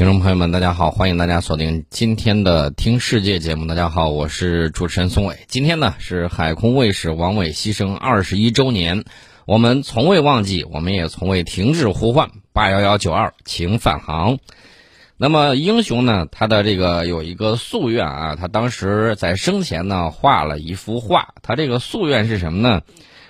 听众朋友们，大家好，欢迎大家锁定今天的《听世界》节目。大家好，我是主持人宋伟。今天呢是海空卫士王伟牺牲二十一周年，我们从未忘记，我们也从未停止呼唤八幺幺九二，请返航。那么英雄呢，他的这个有一个夙愿啊，他当时在生前呢画了一幅画，他这个夙愿是什么呢？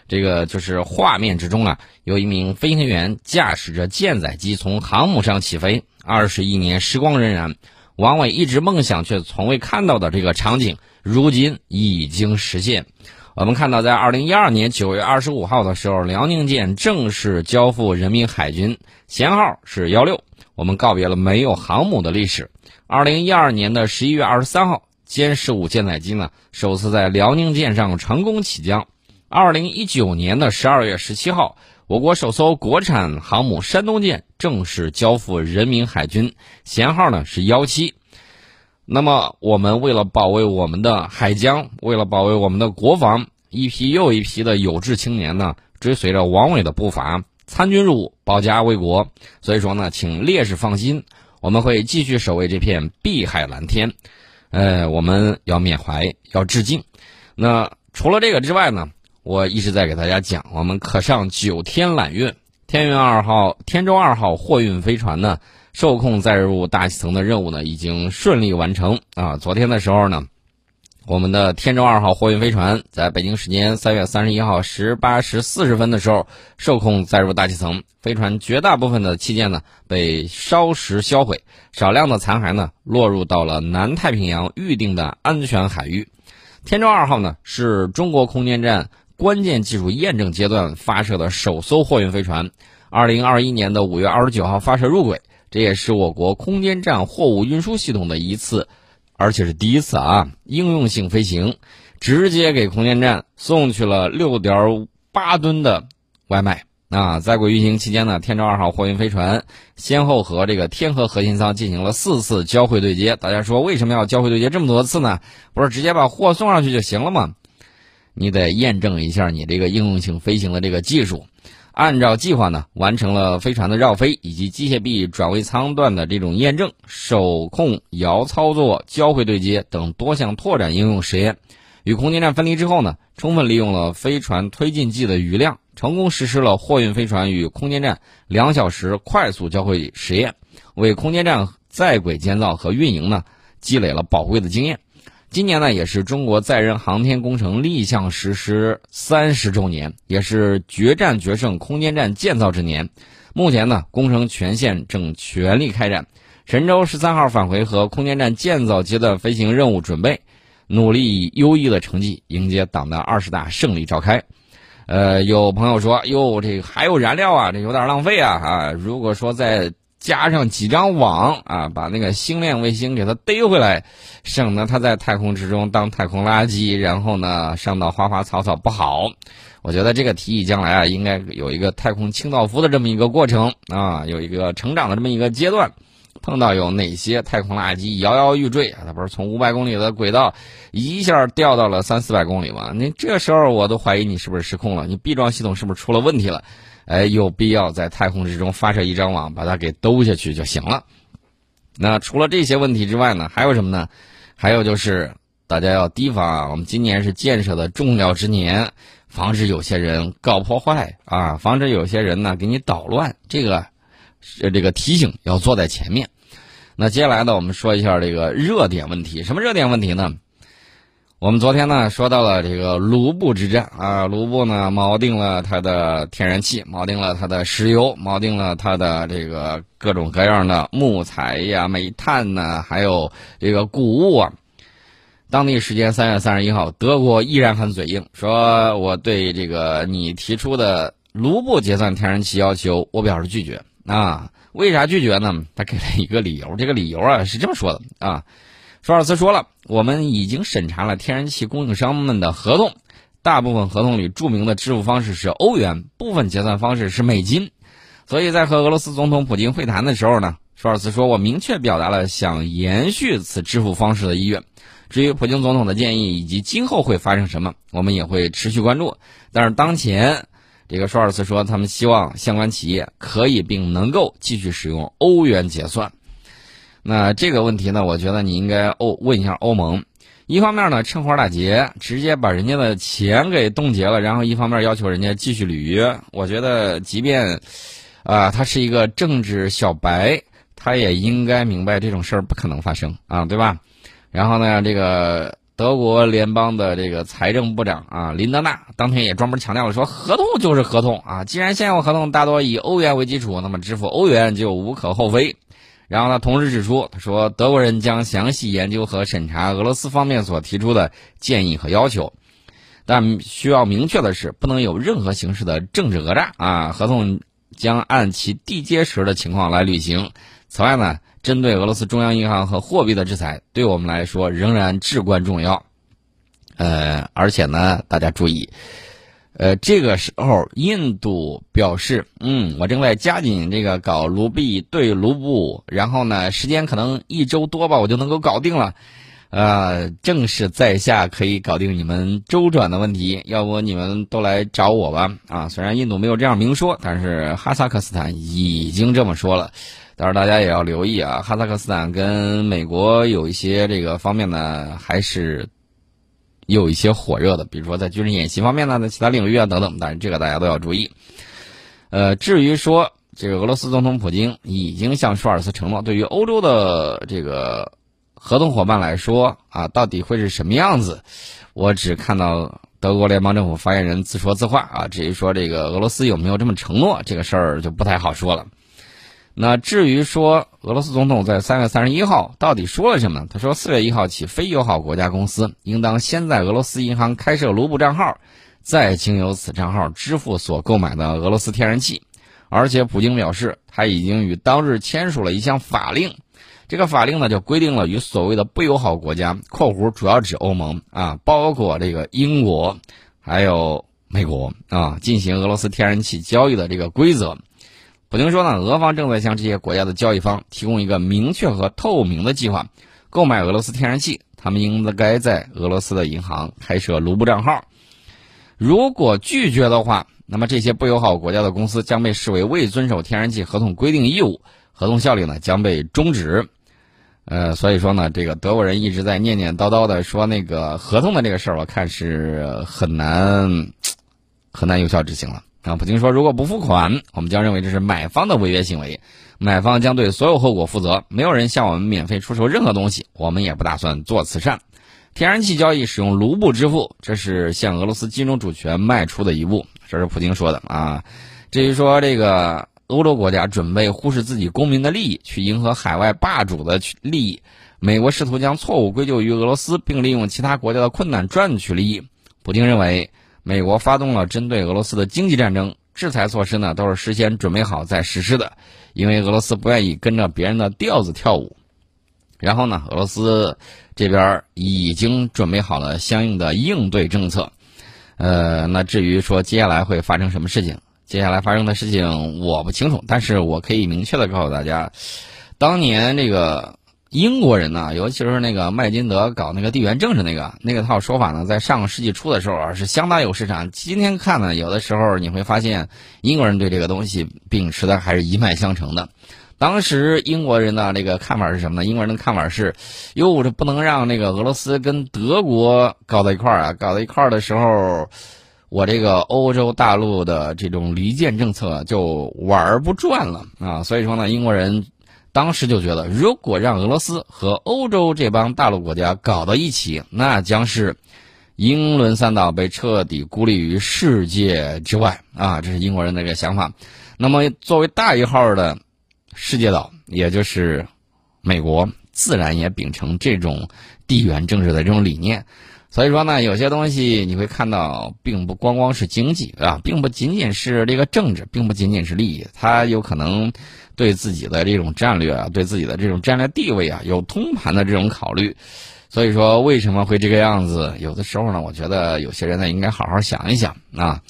这个就是画面之中啊，有一名飞行员驾驶着舰载机从航母上起飞。二十一年时光荏苒，王伟一直梦想却从未看到的这个场景，如今已经实现。我们看到，在二零一二年九月二十五号的时候，辽宁舰正式交付人民海军，舷号是幺六。我们告别了没有航母的历史。二零一二年的十一月二十三号，歼十五舰载机呢首次在辽宁舰上成功起降。二零一九年的十二月十七号。我国首艘国产航母山东舰正式交付人民海军，舷号呢是幺七。那么，我们为了保卫我们的海疆，为了保卫我们的国防，一批又一批的有志青年呢，追随着王伟的步伐，参军入伍，保家卫国。所以说呢，请烈士放心，我们会继续守卫这片碧海蓝天。呃，我们要缅怀，要致敬。那除了这个之外呢？我一直在给大家讲，我们可上九天揽月。天运二号、天舟二号货运飞船呢，受控载入大气层的任务呢，已经顺利完成啊。昨天的时候呢，我们的天舟二号货运飞船在北京时间三月三十一号十八时四十分的时候，受控载入大气层。飞船绝大部分的器件呢，被烧蚀销毁，少量的残骸呢，落入到了南太平洋预定的安全海域。天舟二号呢，是中国空间站。关键技术验证阶段发射的首艘货运飞船，二零二一年的五月二十九号发射入轨，这也是我国空间站货物运输系统的一次，而且是第一次啊应用性飞行，直接给空间站送去了六点八吨的外卖啊！在轨运行期间呢，天舟二号货运飞船先后和这个天河核心舱进行了四次交会对接。大家说为什么要交会对接这么多次呢？不是直接把货送上去就行了吗？你得验证一下你这个应用性飞行的这个技术，按照计划呢完成了飞船的绕飞以及机械臂转位舱段的这种验证、手控遥操作、交会对接等多项拓展应用实验。与空间站分离之后呢，充分利用了飞船推进剂的余量，成功实施了货运飞船与空间站两小时快速交会实验，为空间站在轨建造和运营呢积累了宝贵的经验。今年呢，也是中国载人航天工程立项实施三十周年，也是决战决胜空间站建造之年。目前呢，工程全线正全力开展，神舟十三号返回和空间站建造阶段飞行任务准备，努力以优异的成绩迎接党的二十大胜利召开。呃，有朋友说，哟，这个还有燃料啊，这有点浪费啊啊！如果说在加上几张网啊，把那个星链卫星给它逮回来，省得它在太空之中当太空垃圾，然后呢上到花花草草不好。我觉得这个提议将来啊，应该有一个太空清道夫的这么一个过程啊，有一个成长的这么一个阶段。碰到有哪些太空垃圾摇摇欲坠啊，它不是从五百公里的轨道一下掉到了三四百公里吗？你这时候我都怀疑你是不是失控了，你避撞系统是不是出了问题了？哎，有必要在太空之中发射一张网，把它给兜下去就行了。那除了这些问题之外呢，还有什么呢？还有就是大家要提防啊！我们今年是建设的重要之年，防止有些人搞破坏啊，防止有些人呢给你捣乱。这个，这个提醒要坐在前面。那接下来呢，我们说一下这个热点问题。什么热点问题呢？我们昨天呢说到了这个卢布之战啊，卢布呢锚定了它的天然气，锚定了它的石油，锚定了它的这个各种各样的木材呀、煤炭呐，还有这个谷物啊。当地时间三月三十一号，德国依然很嘴硬，说我对这个你提出的卢布结算天然气要求，我表示拒绝啊。为啥拒绝呢？他给了一个理由，这个理由啊是这么说的啊。舒尔茨说了，我们已经审查了天然气供应商们的合同，大部分合同里注明的支付方式是欧元，部分结算方式是美金。所以在和俄罗斯总统普京会谈的时候呢，舒尔茨说我明确表达了想延续此支付方式的意愿。至于普京总统的建议以及今后会发生什么，我们也会持续关注。但是当前，这个舒尔茨说他们希望相关企业可以并能够继续使用欧元结算。那这个问题呢，我觉得你应该欧问一下欧盟。一方面呢，趁火打劫，直接把人家的钱给冻结了，然后一方面要求人家继续履约。我觉得，即便啊，他是一个政治小白，他也应该明白这种事儿不可能发生啊，对吧？然后呢，这个德国联邦的这个财政部长啊，林德纳当天也专门强调了说，合同就是合同啊，既然现有合同大多以欧元为基础，那么支付欧元就无可厚非。然后呢，同时指出，他说德国人将详细研究和审查俄罗斯方面所提出的建议和要求，但需要明确的是，不能有任何形式的政治讹诈啊！合同将按其缔结时的情况来履行。此外呢，针对俄罗斯中央银行和货币的制裁，对我们来说仍然至关重要。呃，而且呢，大家注意。呃，这个时候，印度表示，嗯，我正在加紧这个搞卢币对卢布，然后呢，时间可能一周多吧，我就能够搞定了。呃，正是在下可以搞定你们周转的问题，要不你们都来找我吧。啊，虽然印度没有这样明说，但是哈萨克斯坦已经这么说了。但是大家也要留意啊，哈萨克斯坦跟美国有一些这个方面呢，还是。有一些火热的，比如说在军事演习方面呢，在其他领域啊等等，但是这个大家都要注意。呃，至于说这个俄罗斯总统普京已经向舒尔茨承诺，对于欧洲的这个合同伙伴来说啊，到底会是什么样子？我只看到德国联邦政府发言人自说自话啊。至于说这个俄罗斯有没有这么承诺，这个事儿就不太好说了。那至于说俄罗斯总统在三月三十一号到底说了什么？他说，四月一号起，非友好国家公司应当先在俄罗斯银行开设卢布账号，再经由此账号支付所购买的俄罗斯天然气。而且，普京表示，他已经与当日签署了一项法令，这个法令呢，就规定了与所谓的不友好国家（括弧主要指欧盟啊，包括这个英国，还有美国啊）进行俄罗斯天然气交易的这个规则。普京说呢，俄方正在向这些国家的交易方提供一个明确和透明的计划，购买俄罗斯天然气。他们应该在俄罗斯的银行开设卢布账号。如果拒绝的话，那么这些不友好国家的公司将被视为未遵守天然气合同规定义务，合同效力呢将被终止。呃，所以说呢，这个德国人一直在念念叨叨的说那个合同的这个事儿，我看是很难很难有效执行了。啊，普京说，如果不付款，我们将认为这是买方的违约行为，买方将对所有后果负责。没有人向我们免费出售任何东西，我们也不打算做慈善。天然气交易使用卢布支付，这是向俄罗斯金融主权迈出的一步。这是普京说的啊。至于说这个欧洲国家准备忽视自己公民的利益，去迎合海外霸主的利益，美国试图将错误归咎于俄罗斯，并利用其他国家的困难赚取利益。普京认为。美国发动了针对俄罗斯的经济战争，制裁措施呢都是事先准备好再实施的，因为俄罗斯不愿意跟着别人的调子跳舞。然后呢，俄罗斯这边已经准备好了相应的应对政策。呃，那至于说接下来会发生什么事情，接下来发生的事情我不清楚，但是我可以明确的告诉大家，当年这个。英国人呢，尤其是那个麦金德搞那个地缘政治那个那个套说法呢，在上个世纪初的时候啊，是相当有市场。今天看呢，有的时候你会发现，英国人对这个东西秉持的还是一脉相承的。当时英国人的这个看法是什么呢？英国人的看法是，哟，这不能让那个俄罗斯跟德国搞到一块儿啊！搞到一块儿的时候，我这个欧洲大陆的这种离间政策就玩不转了啊！所以说呢，英国人。当时就觉得，如果让俄罗斯和欧洲这帮大陆国家搞到一起，那将是英伦三岛被彻底孤立于世界之外啊！这是英国人的这个想法。那么，作为大一号的世界岛，也就是美国，自然也秉承这种地缘政治的这种理念。所以说呢，有些东西你会看到，并不光光是经济啊，并不仅仅是这个政治，并不仅仅是利益，它有可能。对自己的这种战略啊，对自己的这种战略地位啊，有通盘的这种考虑，所以说为什么会这个样子？有的时候呢，我觉得有些人呢应该好好想一想啊，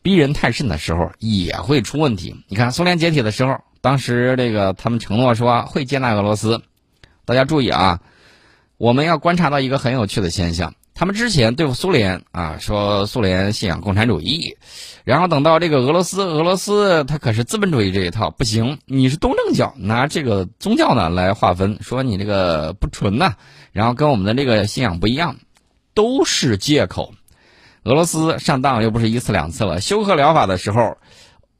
逼人太甚的时候也会出问题。你看苏联解体的时候，当时这个他们承诺说会接纳俄罗斯，大家注意啊，我们要观察到一个很有趣的现象，他们之前对付苏联啊，说苏联信仰共产主义，然后等到这个俄罗斯，俄罗斯它可是资本主义这一套，不行，你是东正教，拿这个宗教呢来划分，说你这个不纯呐，然后跟我们的这个信仰不一样，都是借口。俄罗斯上当又不是一次两次了，休克疗法的时候，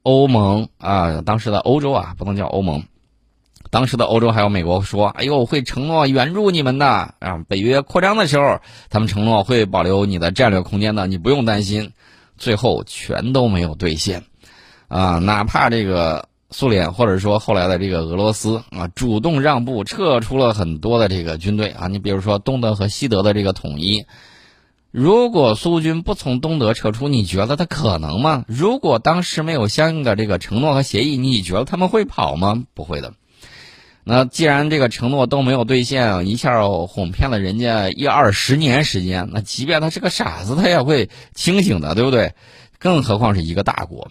欧盟啊，当时的欧洲啊，不能叫欧盟。当时的欧洲还有美国说：“哎呦，会承诺援助你们的啊！北约扩张的时候，他们承诺会保留你的战略空间的，你不用担心。”最后全都没有兑现，啊，哪怕这个苏联或者说后来的这个俄罗斯啊，主动让步，撤出了很多的这个军队啊。你比如说东德和西德的这个统一，如果苏军不从东德撤出，你觉得他可能吗？如果当时没有相应的这个承诺和协议，你觉得他们会跑吗？不会的。那既然这个承诺都没有兑现，一下哄骗了人家一二十年时间，那即便他是个傻子，他也会清醒的，对不对？更何况是一个大国。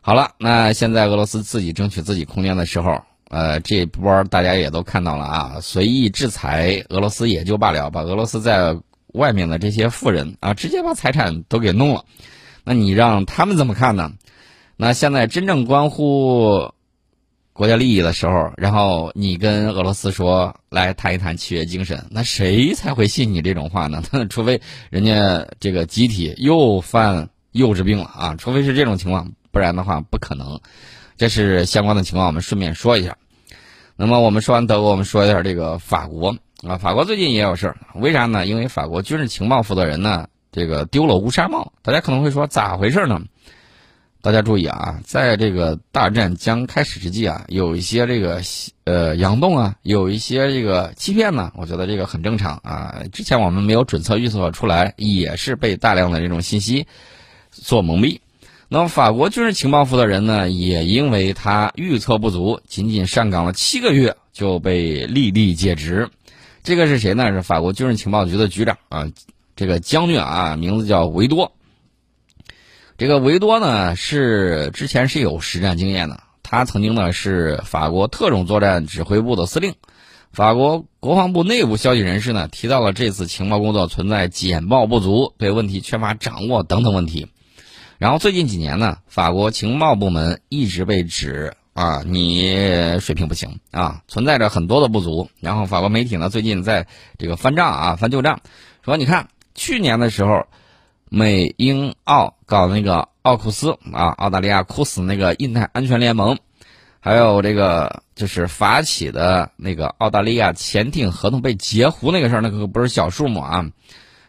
好了，那现在俄罗斯自己争取自己空间的时候，呃，这波大家也都看到了啊，随意制裁俄罗斯也就罢了，把俄罗斯在外面的这些富人啊，直接把财产都给弄了。那你让他们怎么看呢？那现在真正关乎。国家利益的时候，然后你跟俄罗斯说来谈一谈契约精神，那谁才会信你这种话呢？除非人家这个集体又犯幼稚病了啊！除非是这种情况，不然的话不可能。这是相关的情况，我们顺便说一下。那么我们说完德国，我们说一下这个法国啊。法国最近也有事儿，为啥呢？因为法国军事情报负责人呢，这个丢了乌纱帽。大家可能会说咋回事呢？大家注意啊，在这个大战将开始之际啊，有一些这个呃佯动啊，有一些这个欺骗呢，我觉得这个很正常啊。之前我们没有准测预测出来，也是被大量的这种信息所蒙蔽。那么法国军事情报负责人呢，也因为他预测不足，仅仅上岗了七个月就被立立解职。这个是谁呢？是法国军事情报局的局长啊，这个将军啊，名字叫维多。这个维多呢是之前是有实战经验的，他曾经呢是法国特种作战指挥部的司令，法国国防部内部消息人士呢提到了这次情报工作存在简报不足、对问题缺乏掌握等等问题。然后最近几年呢，法国情报部门一直被指啊你水平不行啊，存在着很多的不足。然后法国媒体呢最近在这个翻账啊翻旧账，说你看去年的时候。美英澳搞那个奥库斯啊，澳大利亚哭死那个印太安全联盟，还有这个就是发起的那个澳大利亚潜艇合同被截胡那个事儿，那可不是小数目啊。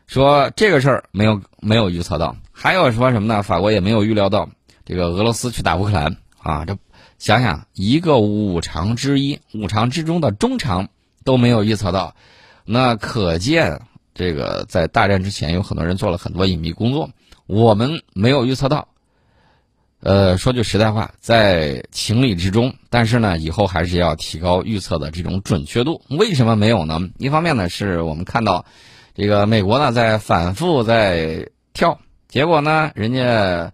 说这个事儿没有没有预测到，还有说什么呢？法国也没有预料到这个俄罗斯去打乌克兰啊。这想想一个五常之一，五常之中的中常都没有预测到，那可见。这个在大战之前，有很多人做了很多隐秘工作，我们没有预测到。呃，说句实在话，在情理之中，但是呢，以后还是要提高预测的这种准确度。为什么没有呢？一方面呢，是我们看到这个美国呢在反复在跳，结果呢，人家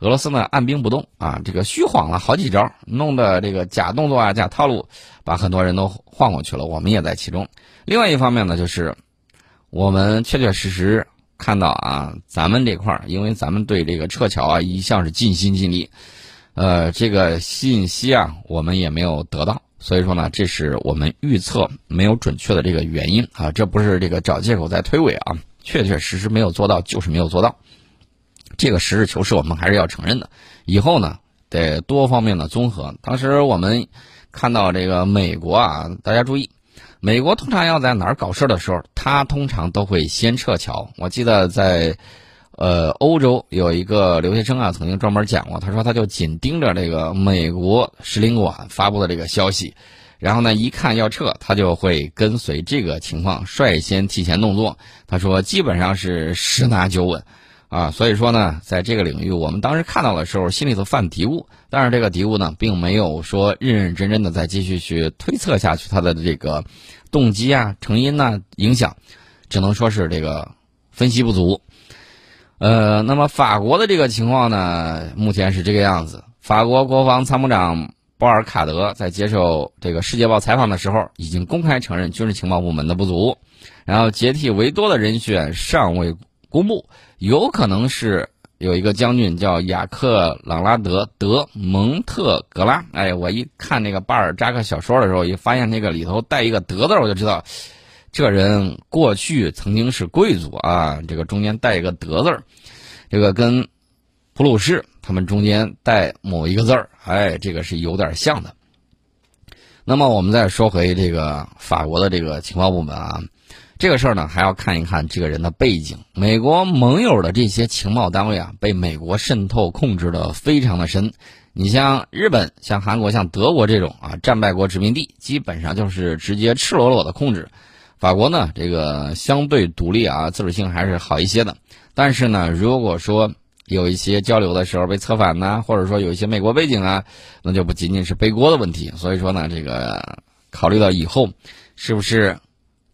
俄罗斯呢按兵不动啊，这个虚晃了好几招，弄的这个假动作啊、假套路，把很多人都晃过去了，我们也在其中。另外一方面呢，就是。我们确确实实看到啊，咱们这块儿，因为咱们对这个撤侨啊一向是尽心尽力，呃，这个信息啊我们也没有得到，所以说呢，这是我们预测没有准确的这个原因啊，这不是这个找借口在推诿啊，确确实实没有做到就是没有做到，这个实事求是我们还是要承认的。以后呢，得多方面的综合。当时我们看到这个美国啊，大家注意。美国通常要在哪儿搞事儿的时候，他通常都会先撤侨。我记得在，呃，欧洲有一个留学生啊，曾经专门讲过，他说他就紧盯着这个美国使领馆发布的这个消息，然后呢，一看要撤，他就会跟随这个情况率先提前动作。他说基本上是十拿九稳。啊，所以说呢，在这个领域，我们当时看到的时候，心里头犯嘀咕。但是这个嘀咕呢，并没有说认认真真的再继续去推测下去，它的这个动机啊、成因呐、影响，只能说是这个分析不足。呃，那么法国的这个情况呢，目前是这个样子。法国国防参谋长波尔卡德在接受这个《世界报》采访的时候，已经公开承认军事情报部门的不足。然后接替维多的人选尚未公布，有可能是有一个将军叫雅克朗拉德德蒙特格拉。哎，我一看那个巴尔扎克小说的时候，一发现那个里头带一个德字，我就知道这人过去曾经是贵族啊。这个中间带一个德字，这个跟普鲁士他们中间带某一个字儿，哎，这个是有点像的。那么我们再说回这个法国的这个情报部门啊，这个事儿呢还要看一看这个人的背景。美国盟友的这些情报单位啊，被美国渗透控制的非常的深。你像日本、像韩国、像德国这种啊战败国殖民地，基本上就是直接赤裸裸的控制。法国呢，这个相对独立啊，自主性还是好一些的。但是呢，如果说有一些交流的时候被策反呢，或者说有一些美国背景啊，那就不仅仅是背锅的问题。所以说呢，这个考虑到以后是不是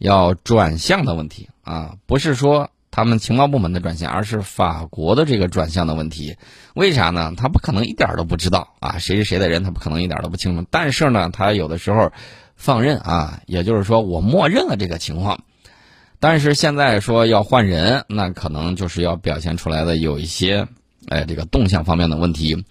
要转向的问题啊，不是说他们情报部门的转向，而是法国的这个转向的问题。为啥呢？他不可能一点都不知道啊，谁是谁的人，他不可能一点都不清楚。但是呢，他有的时候放任啊，也就是说我默认了这个情况。但是现在说要换人，那可能就是要表现出来的有一些，哎，这个动向方面的问题。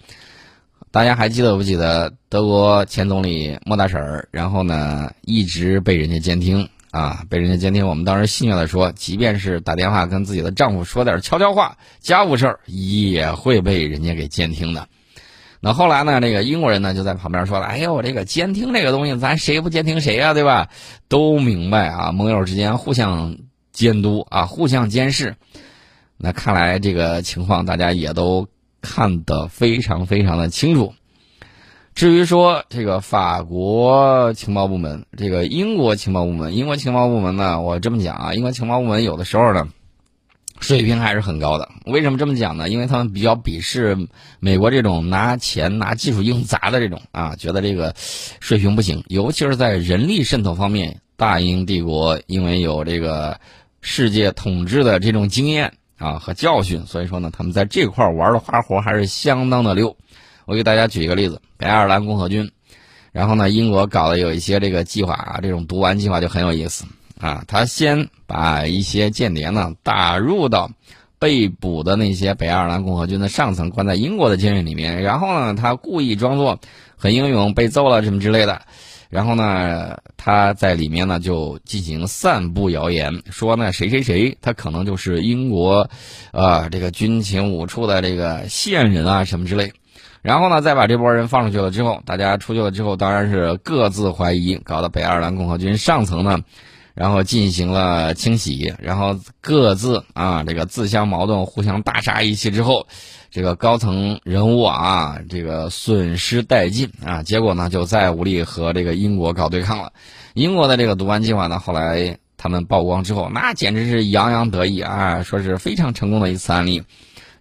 大家还记得不记得德国前总理莫大婶儿？然后呢，一直被人家监听啊，被人家监听。我们当时戏谑的说，即便是打电话跟自己的丈夫说点悄悄话、家务事儿，也会被人家给监听的。那后来呢？这个英国人呢就在旁边说了：“哎呦，这个监听这个东西，咱谁不监听谁呀，对吧？都明白啊，盟友之间互相监督啊，互相监视。那看来这个情况大家也都看得非常非常的清楚。至于说这个法国情报部门，这个英国情报部门，英国情报部门呢，我这么讲啊，英国情报部门有的时候呢。”水平还是很高的。为什么这么讲呢？因为他们比较鄙视美国这种拿钱、拿技术硬砸的这种啊，觉得这个水平不行。尤其是在人力渗透方面，大英帝国因为有这个世界统治的这种经验啊和教训，所以说呢，他们在这块玩的花活还是相当的溜。我给大家举一个例子：北爱尔兰共和军，然后呢，英国搞的有一些这个计划啊，这种毒丸计划就很有意思。啊，他先把一些间谍呢打入到被捕的那些北爱尔兰共和军的上层，关在英国的监狱里面。然后呢，他故意装作很英勇，被揍了什么之类的。然后呢，他在里面呢就进行散布谣言，说呢谁谁谁他可能就是英国，啊这个军情五处的这个线人啊什么之类。然后呢，再把这波人放出去了之后，大家出去了之后，当然是各自怀疑，搞得北爱尔兰共和军上层呢。然后进行了清洗，然后各自啊这个自相矛盾，互相大杀一气之后，这个高层人物啊这个损失殆尽啊，结果呢就再无力和这个英国搞对抗了。英国的这个毒丸计划呢，后来他们曝光之后，那简直是洋洋得意啊，说是非常成功的一次案例。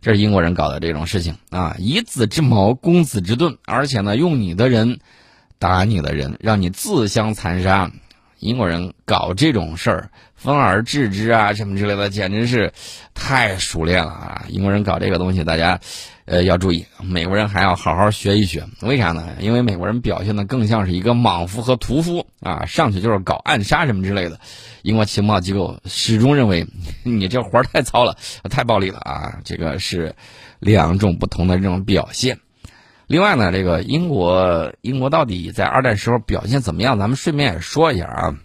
这是英国人搞的这种事情啊，以子之矛攻子之盾，而且呢用你的人打你的人，让你自相残杀。英国人搞这种事儿，分而治之啊，什么之类的，简直是太熟练了啊！英国人搞这个东西，大家呃要注意，美国人还要好好学一学。为啥呢？因为美国人表现的更像是一个莽夫和屠夫啊，上去就是搞暗杀什么之类的。英国情报机构始终认为 你这活儿太糙了，太暴力了啊！这个是两种不同的这种表现。另外呢，这个英国英国到底在二战时候表现怎么样？咱们顺便也说一下啊。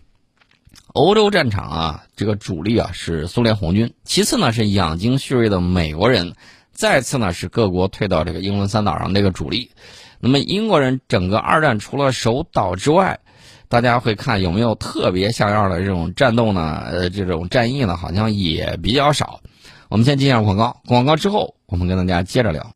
欧洲战场啊，这个主力啊是苏联红军，其次呢是养精蓄锐的美国人，再次呢是各国退到这个英伦三岛上这个主力。那么英国人整个二战除了守岛之外，大家会看有没有特别像样的这种战斗呢？呃，这种战役呢好像也比较少。我们先进一下广告，广告之后我们跟大家接着聊。